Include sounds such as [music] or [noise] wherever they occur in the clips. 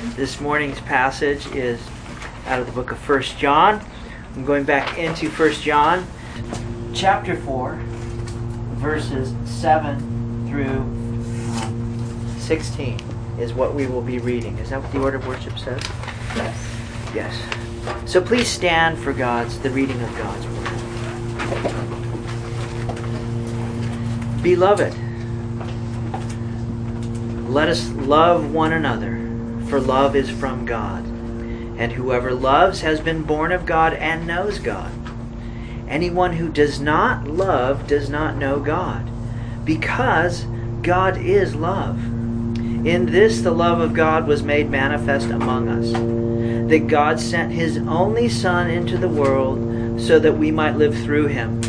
This morning's passage is out of the book of First John. I'm going back into First John chapter 4, verses 7 through um, 16 is what we will be reading. Is that what the order of worship says? Yes. Yes. So please stand for God's the reading of God's word. Beloved, let us love one another, for love is from God. And whoever loves has been born of God and knows God. Anyone who does not love does not know God, because God is love. In this the love of God was made manifest among us, that God sent his only Son into the world so that we might live through him.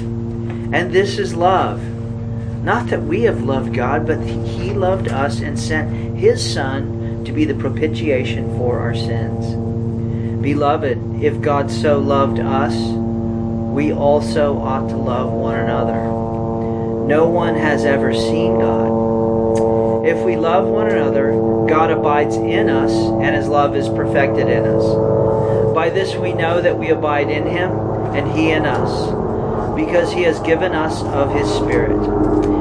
And this is love. Not that we have loved God, but he loved us and sent his Son to be the propitiation for our sins. Beloved, if God so loved us, we also ought to love one another. No one has ever seen God. If we love one another, God abides in us, and his love is perfected in us. By this we know that we abide in him, and he in us, because he has given us of his Spirit.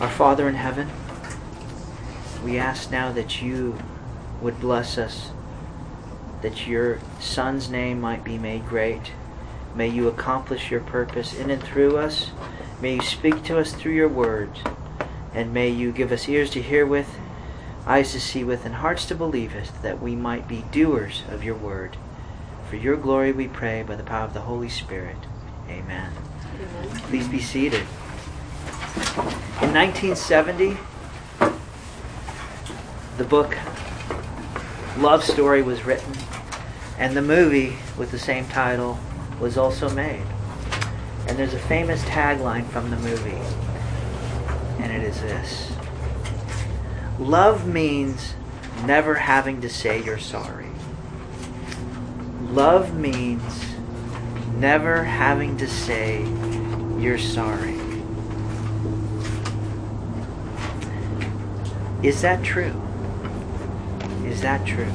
Our Father in heaven, we ask now that you would bless us, that your Son's name might be made great May you accomplish your purpose in and through us. May you speak to us through your words. And may you give us ears to hear with, eyes to see with, and hearts to believe it, that we might be doers of your word. For your glory we pray by the power of the Holy Spirit. Amen. Amen. Please be seated. In 1970, the book Love Story was written, and the movie with the same title was also made. And there's a famous tagline from the movie, and it is this Love means never having to say you're sorry. Love means never having to say you're sorry. Is that true? Is that true?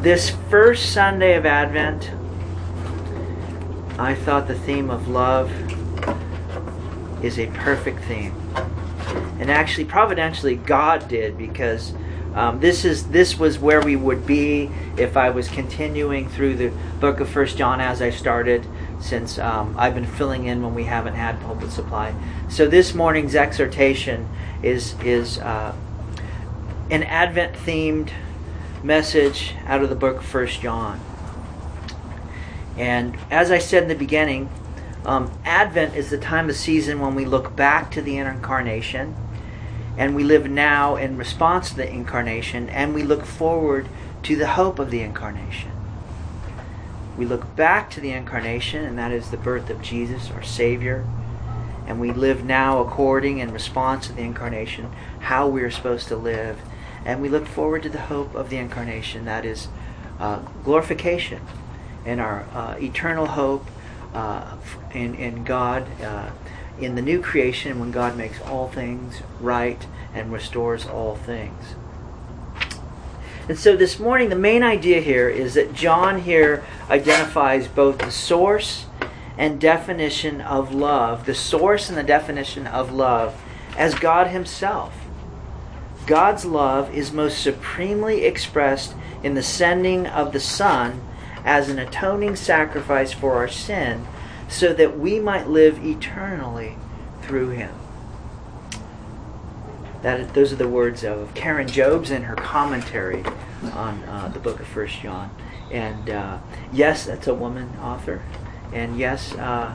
This first Sunday of Advent, I thought the theme of love is a perfect theme. And actually, providentially, God did because um, this is this was where we would be if I was continuing through the book of First John as I started, since um, I've been filling in when we haven't had pulpit supply. So this morning's exhortation is is uh, an Advent themed message out of the book First John. And as I said in the beginning, um, Advent is the time of season when we look back to the incarnation and we live now in response to the incarnation and we look forward to the hope of the incarnation. We look back to the incarnation, and that is the birth of Jesus, our Savior, and we live now according in response to the incarnation, how we are supposed to live and we look forward to the hope of the incarnation that is uh, glorification and our uh, eternal hope uh, in, in God uh, in the new creation when God makes all things right and restores all things. And so this morning, the main idea here is that John here identifies both the source and definition of love, the source and the definition of love, as God Himself. God's love is most supremely expressed in the sending of the Son as an atoning sacrifice for our sin so that we might live eternally through him. That, those are the words of Karen Jobes in her commentary on uh, the book of First John. And uh, yes, that's a woman author. And yes, uh,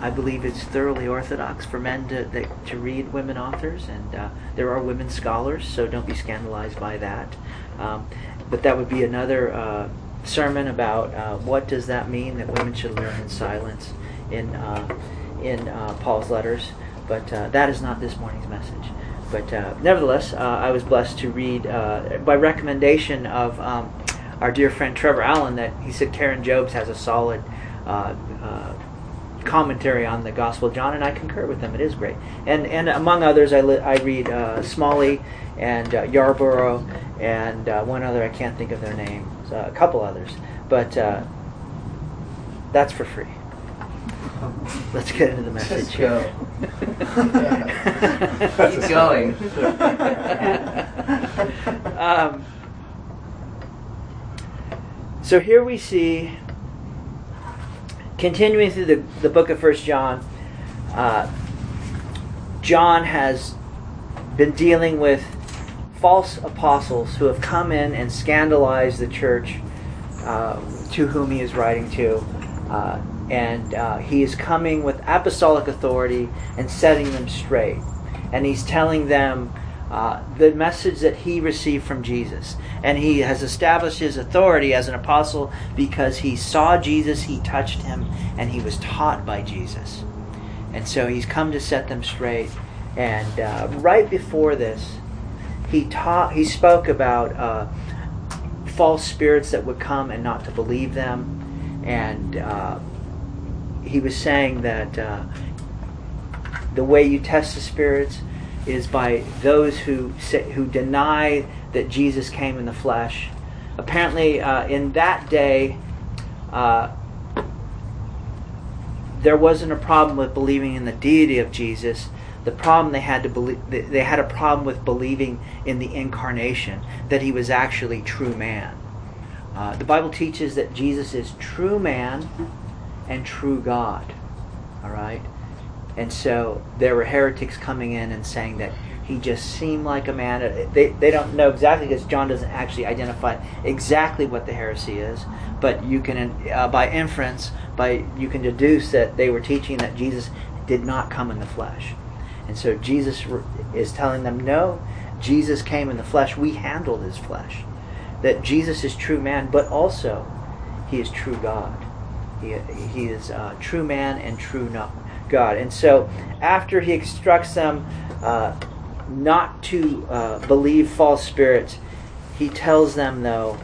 I believe it's thoroughly orthodox for men to that, to read women authors, and uh, there are women scholars, so don't be scandalized by that. Um, but that would be another uh, sermon about uh, what does that mean that women should learn in silence in in Paul's letters. But that is not this morning's message. But nevertheless, I was blessed to read by recommendation of um, our dear friend Trevor Allen that he said Karen Jobes has a solid commentary on the Gospel of John, and I concur with them. It is great. And and among others, I, li- I read uh, Smalley and uh, Yarbrough and uh, one other. I can't think of their names. Uh, a couple others, but uh, that's for free. [laughs] Let's get into the message. Just go. Keep going. [laughs] um, so here we see continuing through the, the book of First John, uh, John has been dealing with false apostles who have come in and scandalized the church uh, to whom he is writing to. Uh, and uh, he is coming with apostolic authority and setting them straight. And he's telling them uh, the message that he received from Jesus. And he has established his authority as an apostle because he saw Jesus, he touched him, and he was taught by Jesus. And so he's come to set them straight. And uh, right before this, he taught, he spoke about uh, false spirits that would come and not to believe them. And uh, he was saying that uh, the way you test the spirits is by those who say, who deny that Jesus came in the flesh. Apparently, uh, in that day, uh, there wasn't a problem with believing in the deity of Jesus. The problem they had to believe they had a problem with believing in the incarnation, that he was actually true man. Uh, the Bible teaches that Jesus is true man and true God. All right. And so there were heretics coming in and saying that he just seemed like a man. They, they don't know exactly because John doesn't actually identify exactly what the heresy is, but you can, uh, by inference, by you can deduce that they were teaching that Jesus did not come in the flesh. And so Jesus is telling them, no, Jesus came in the flesh. We handled his flesh. That Jesus is true man, but also he is true God. He, he is uh, true man and true no, God. And so, after he instructs them uh, not to uh, believe false spirits, he tells them, though,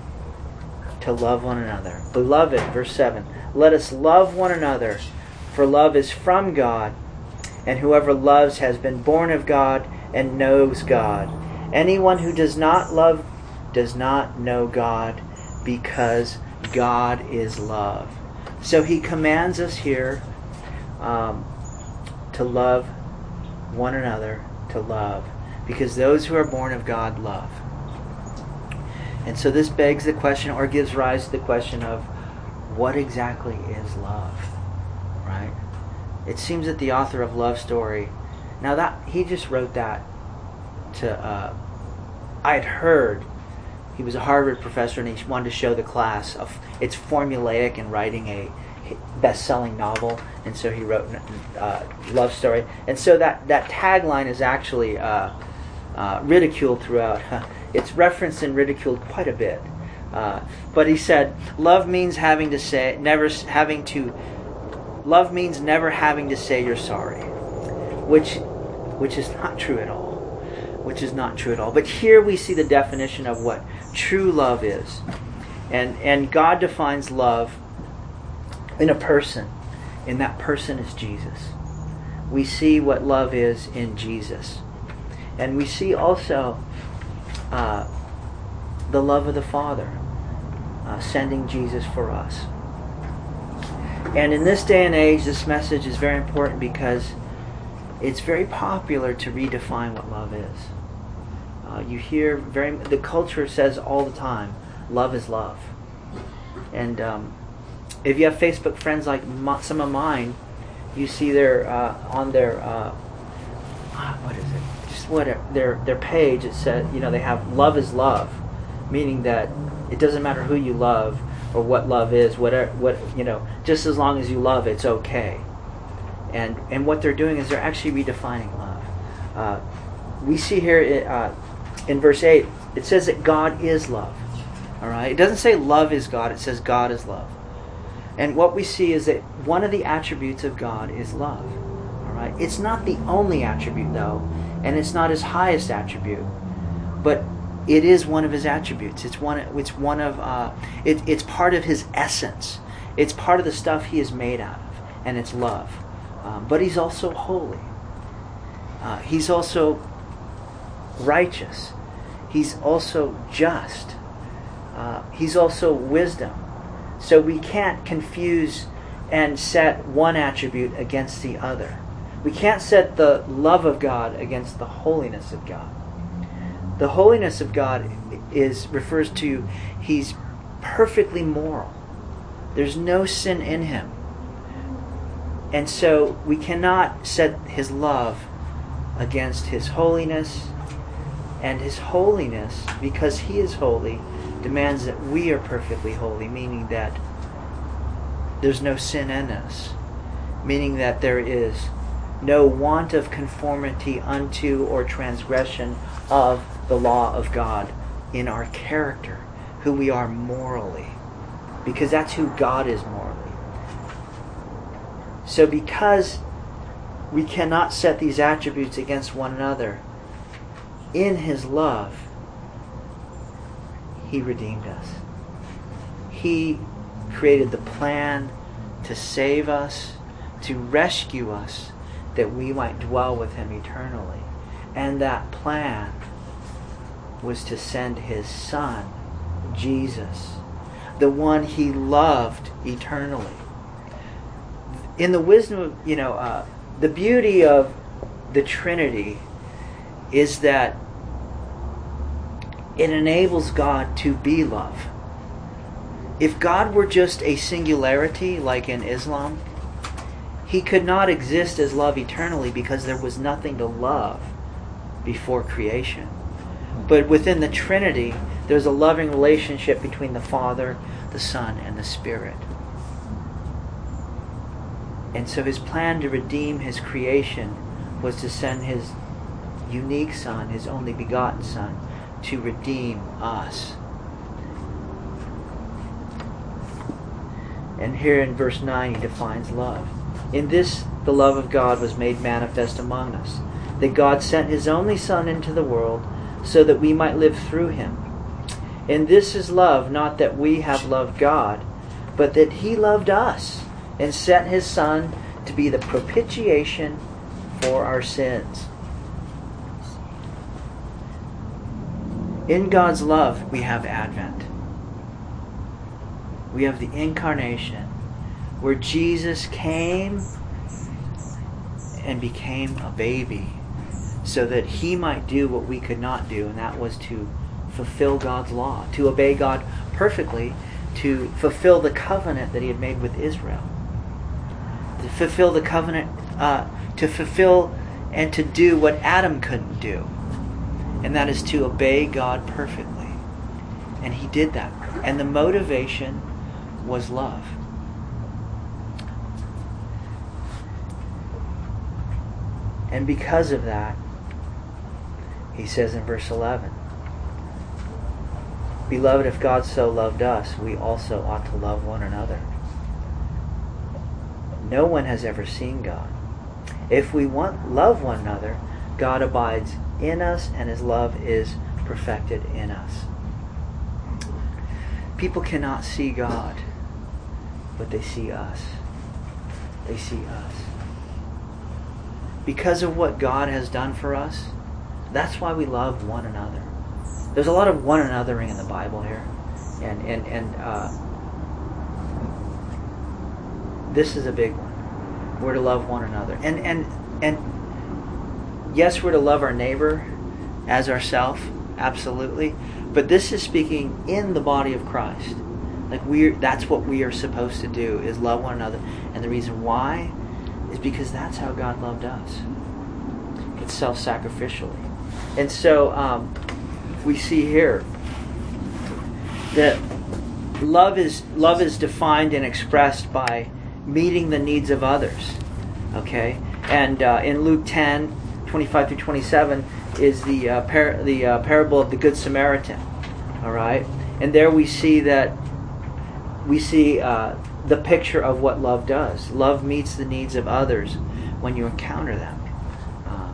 to love one another. Beloved, verse 7 let us love one another, for love is from God, and whoever loves has been born of God and knows God. Anyone who does not love does not know God, because God is love. So he commands us here um, to love one another, to love, because those who are born of God love. And so this begs the question, or gives rise to the question of what exactly is love, right? It seems that the author of Love Story, now that he just wrote that to, uh, I had heard he was a Harvard professor and he wanted to show the class of it's formulaic in writing a best-selling novel, and so he wrote uh, love story. And so that that tagline is actually uh, uh, ridiculed throughout. [laughs] It's referenced and ridiculed quite a bit. Uh, but he said, "Love means having to say never having to. Love means never having to say you're sorry," which which is not true at all. Which is not true at all. But here we see the definition of what true love is. And, and God defines love in a person, and that person is Jesus. We see what love is in Jesus. And we see also uh, the love of the Father uh, sending Jesus for us. And in this day and age, this message is very important because it's very popular to redefine what love is. Uh, you hear very the culture says all the time, "Love is love," and um, if you have Facebook friends like some of mine, you see their uh, on their uh, ah, what is it? Just whatever their their page. It says you know they have love is love, meaning that it doesn't matter who you love or what love is. Whatever what you know, just as long as you love, it's okay. And, and what they're doing is they're actually redefining love. Uh, we see here uh, in verse 8, it says that God is love. All right? It doesn't say love is God, it says God is love. And what we see is that one of the attributes of God is love. All right? It's not the only attribute though, and it's not his highest attribute. But it is one of his attributes. It's one it's one of uh, it, it's part of his essence. It's part of the stuff he is made out of, and it's love. Um, but he's also holy. Uh, he's also righteous. He's also just. Uh, he's also wisdom. So we can't confuse and set one attribute against the other. We can't set the love of God against the holiness of God. The holiness of God is refers to he's perfectly moral. There's no sin in him. And so we cannot set his love against his holiness. And his holiness, because he is holy, demands that we are perfectly holy, meaning that there's no sin in us, meaning that there is no want of conformity unto or transgression of the law of God in our character, who we are morally, because that's who God is morally. So, because we cannot set these attributes against one another, in His love, He redeemed us. He created the plan to save us, to rescue us, that we might dwell with Him eternally. And that plan was to send His Son, Jesus, the one He loved eternally. In the wisdom of, you know, uh, the beauty of the Trinity is that it enables God to be love. If God were just a singularity, like in Islam, he could not exist as love eternally because there was nothing to love before creation. But within the Trinity, there's a loving relationship between the Father, the Son, and the Spirit. And so his plan to redeem his creation was to send his unique Son, his only begotten Son, to redeem us. And here in verse 9, he defines love. In this, the love of God was made manifest among us, that God sent his only Son into the world so that we might live through him. And this is love, not that we have loved God, but that he loved us and sent his Son to be the propitiation for our sins. In God's love, we have Advent. We have the incarnation, where Jesus came and became a baby so that he might do what we could not do, and that was to fulfill God's law, to obey God perfectly, to fulfill the covenant that he had made with Israel, to fulfill the covenant, uh, to fulfill and to do what Adam couldn't do and that is to obey God perfectly. And he did that. And the motivation was love. And because of that, he says in verse 11, Beloved, if God so loved us, we also ought to love one another. No one has ever seen God. If we want love one another, God abides in us and his love is perfected in us. People cannot see God, but they see us. They see us. Because of what God has done for us, that's why we love one another. There's a lot of one anothering in the Bible here. And, and, and uh, this is a big one. We're to love one another. And, and, and yes, we're to love our neighbor as ourself, absolutely. But this is speaking in the body of Christ. Like we that's what we are supposed to do is love one another. And the reason why is because that's how God loved us. It's self-sacrificially. And so um, we see here that love is love is defined and expressed by meeting the needs of others. Okay? And uh, in Luke 10, 25 through 27 is the, uh, par- the uh, parable of the Good Samaritan. All right? And there we see that we see uh, the picture of what love does. Love meets the needs of others when you encounter them. Uh,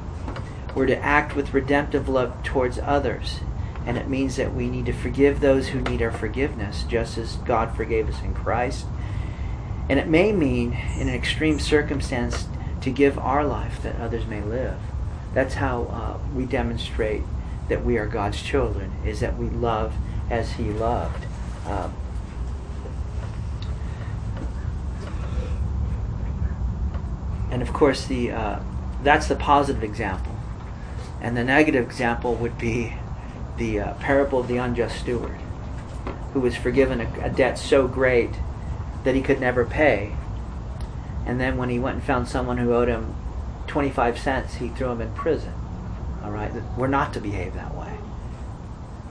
we're to act with redemptive love towards others. And it means that we need to forgive those who need our forgiveness, just as God forgave us in Christ. And it may mean, in an extreme circumstance, to give our life that others may live. That's how uh, we demonstrate that we are God's children, is that we love as He loved. Um, and of course, the uh, that's the positive example, and the negative example would be the uh, parable of the unjust steward, who was forgiven a, a debt so great that he could never pay, and then when he went and found someone who owed him 25 cents, he threw him in prison. All right, we're not to behave that way.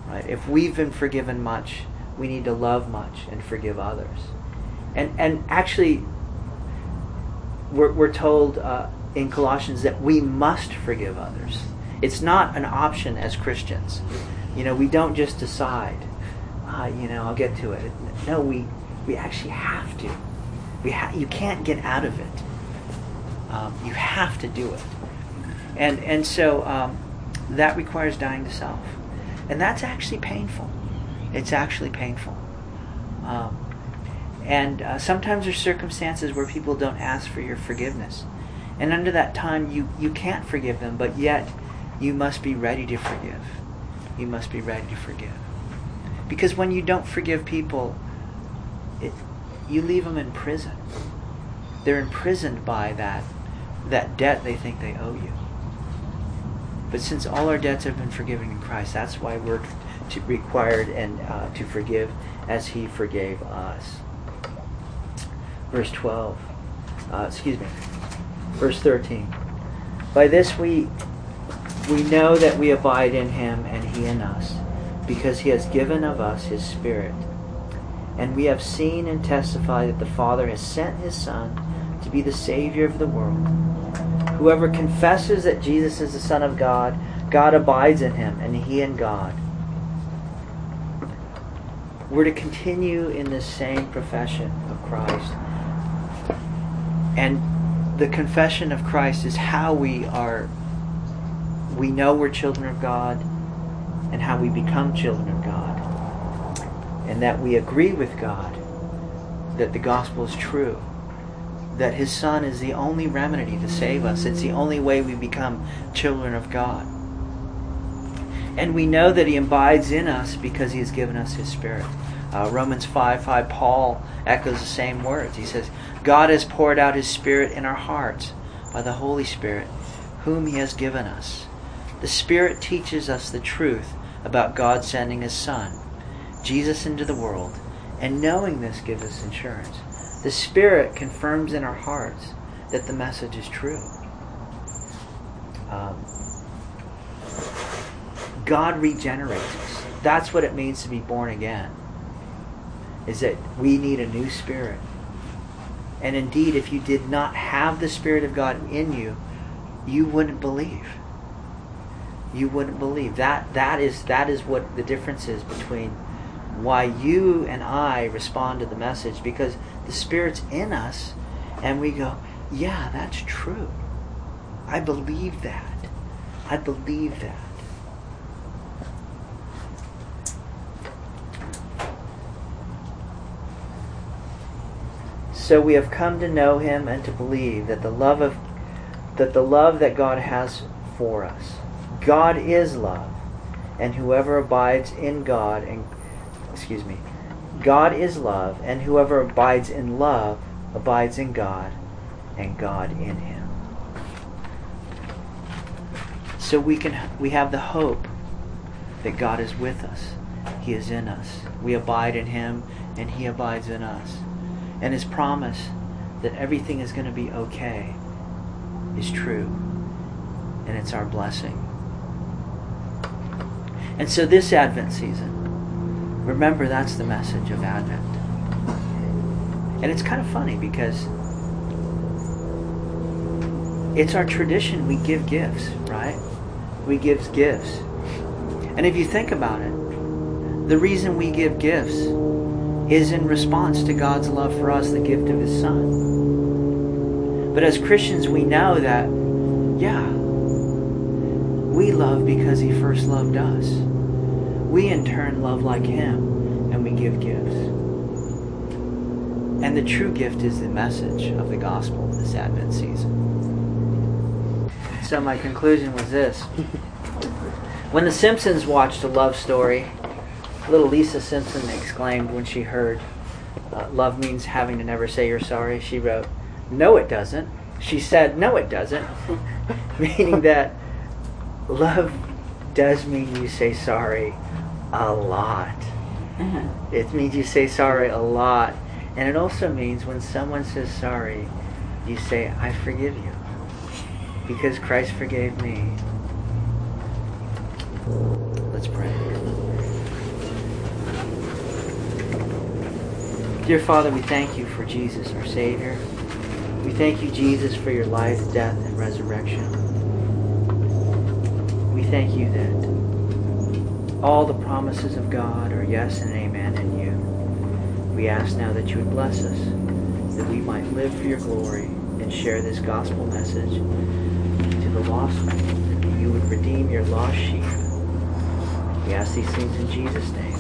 Right? If we've been forgiven much, we need to love much and forgive others. And and actually, we're, we're told uh, in Colossians that we must forgive others. It's not an option as Christians. You know, we don't just decide, ah, you know, I'll get to it. No, we we actually have to. We ha- you can't get out of it. Um, you have to do it. And and so um, that requires dying to self, and that's actually painful. It's actually painful. Um, and uh, sometimes there's circumstances where people don't ask for your forgiveness. And under that time, you, you can't forgive them, but yet you must be ready to forgive. You must be ready to forgive. Because when you don't forgive people, you leave them in prison. They're imprisoned by that, that debt they think they owe you. But since all our debts have been forgiven in Christ, that's why we're to, required and uh, to forgive as He forgave us. Verse 12. Uh, excuse me. Verse 13. By this we we know that we abide in Him and He in us, because He has given of us His Spirit. And we have seen and testified that the Father has sent His Son to be the Savior of the world. Whoever confesses that Jesus is the Son of God, God abides in him, and he in God. We're to continue in this same profession of Christ. And the confession of Christ is how we are, we know we're children of God, and how we become children. And that we agree with God that the gospel is true that his son is the only remedy to save us. It's the only way we become children of God. And we know that he abides in us because he has given us his spirit. Uh, Romans 5 5, Paul echoes the same words. He says, God has poured out his spirit in our hearts by the Holy Spirit, whom he has given us. The Spirit teaches us the truth about God sending his Son, Jesus, into the world, and knowing this gives us insurance. The Spirit confirms in our hearts that the message is true. Um, God regenerates us. That's what it means to be born again. Is that we need a new spirit. And indeed, if you did not have the Spirit of God in you, you wouldn't believe. You wouldn't believe. That that is that is what the difference is between why you and I respond to the message because the Spirit's in us, and we go, yeah, that's true. I believe that. I believe that. So we have come to know him and to believe that the love of that the love that God has for us. God is love, and whoever abides in God and excuse me, God is love, and whoever abides in love abides in God, and God in him. So we can we have the hope that God is with us. He is in us. We abide in him and he abides in us. And his promise that everything is going to be okay is true. And it's our blessing. And so this Advent season, Remember, that's the message of Advent. And it's kind of funny because it's our tradition. We give gifts, right? We give gifts. And if you think about it, the reason we give gifts is in response to God's love for us, the gift of His Son. But as Christians, we know that, yeah, we love because He first loved us. We in turn love like Him, and we give gifts. And the true gift is the message of the gospel this Advent season. So my conclusion was this. When the Simpsons watched a love story, little Lisa Simpson exclaimed when she heard uh, love means having to never say you're sorry, she wrote, No, it doesn't. She said, No, it doesn't. [laughs] Meaning that love does mean you say sorry a lot. Uh-huh. It means you say sorry a lot. And it also means when someone says sorry, you say, I forgive you. Because Christ forgave me. Let's pray. Dear Father, we thank you for Jesus, our Savior. We thank you, Jesus, for your life, death, and resurrection. We thank you that all the promises of God are yes and amen in you. We ask now that you would bless us, that we might live for your glory and share this gospel message to the lost, that you would redeem your lost sheep. We ask these things in Jesus' name.